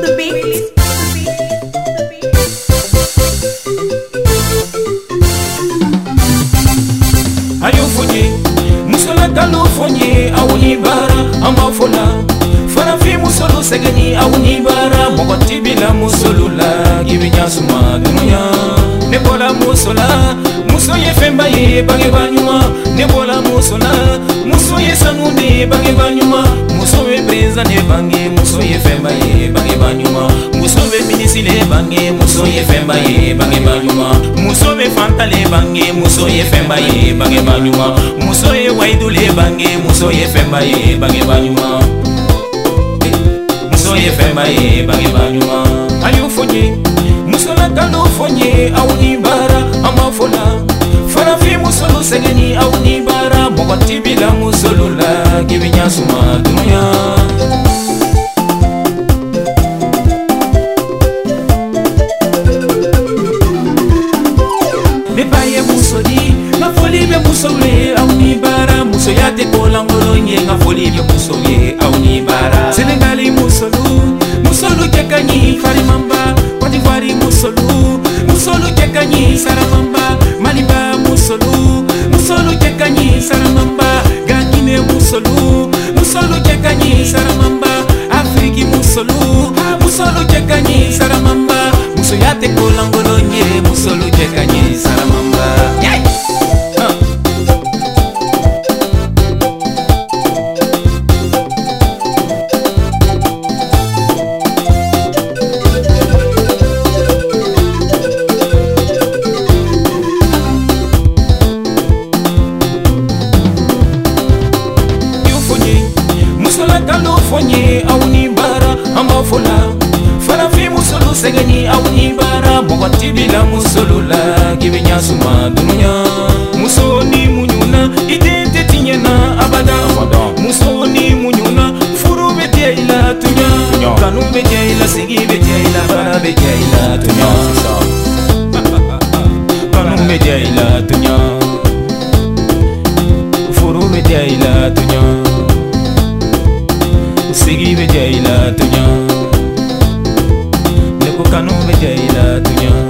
the beat. ayo fonye musola talo fonye aw ni baara an b'a fɔ la farafin musolu sɛgɛni aw ni baara mɔgɔ ti bila musolu la i bi ɲasuma dunuya ne bɔla muso la muso ye fɛnba ye bangeba ɲuman ne bɔla muso la muso ye sanu de ye bangeba ɲuman muso ye perezan de bange muso ye fɛnba ye bange sile bange muso ye fɛnba ye bange ba ɲuman muso be fantale bange muso ye fɛnba ye bange ba ɲuman muso ye wayidule bange muso ye fɛnba ye bange ba ɲuman muso ye fɛnba ye bange ba ɲuman a y'o fɔ n ye musolakalo fɔ n ye aw ni baara an b'a fɔ la farafin musolu sɛgɛnni aw ni baara mɔgɔ ti bila musolu la k'i bi ɲa suma dunuya ni bɛ muso ye aw ni baara senegali musolu musolu cɛ ka ɲi farimanba kɔdiwari musolu musolu cɛ ka ɲi saramanba maliba musolu musolu cɛ ka ɲi saramanba gangine musolu musolu cɛ ka ɲi saramanba afiriki musolu musolu cɛ ka ɲi saramanba musoya tɛ kolangolon ye musolu cɛ ka ɲi saramanba tando fonye aw ni baara an b'a fo la farafin musolu sɛgɛni aw ni baara bɔgɔti bila musolu la k'i be ɲasuma dunuya muso ni muɲuna i den tɛ tiɲɛna abada muso ni muɲuna furu be diya i la tuɲa kanu be diya i la sigi be diya i la bana be diya i la tuɲa kanu be diya i la siggi be jay la tuñu lebu kanu be jay la tuñu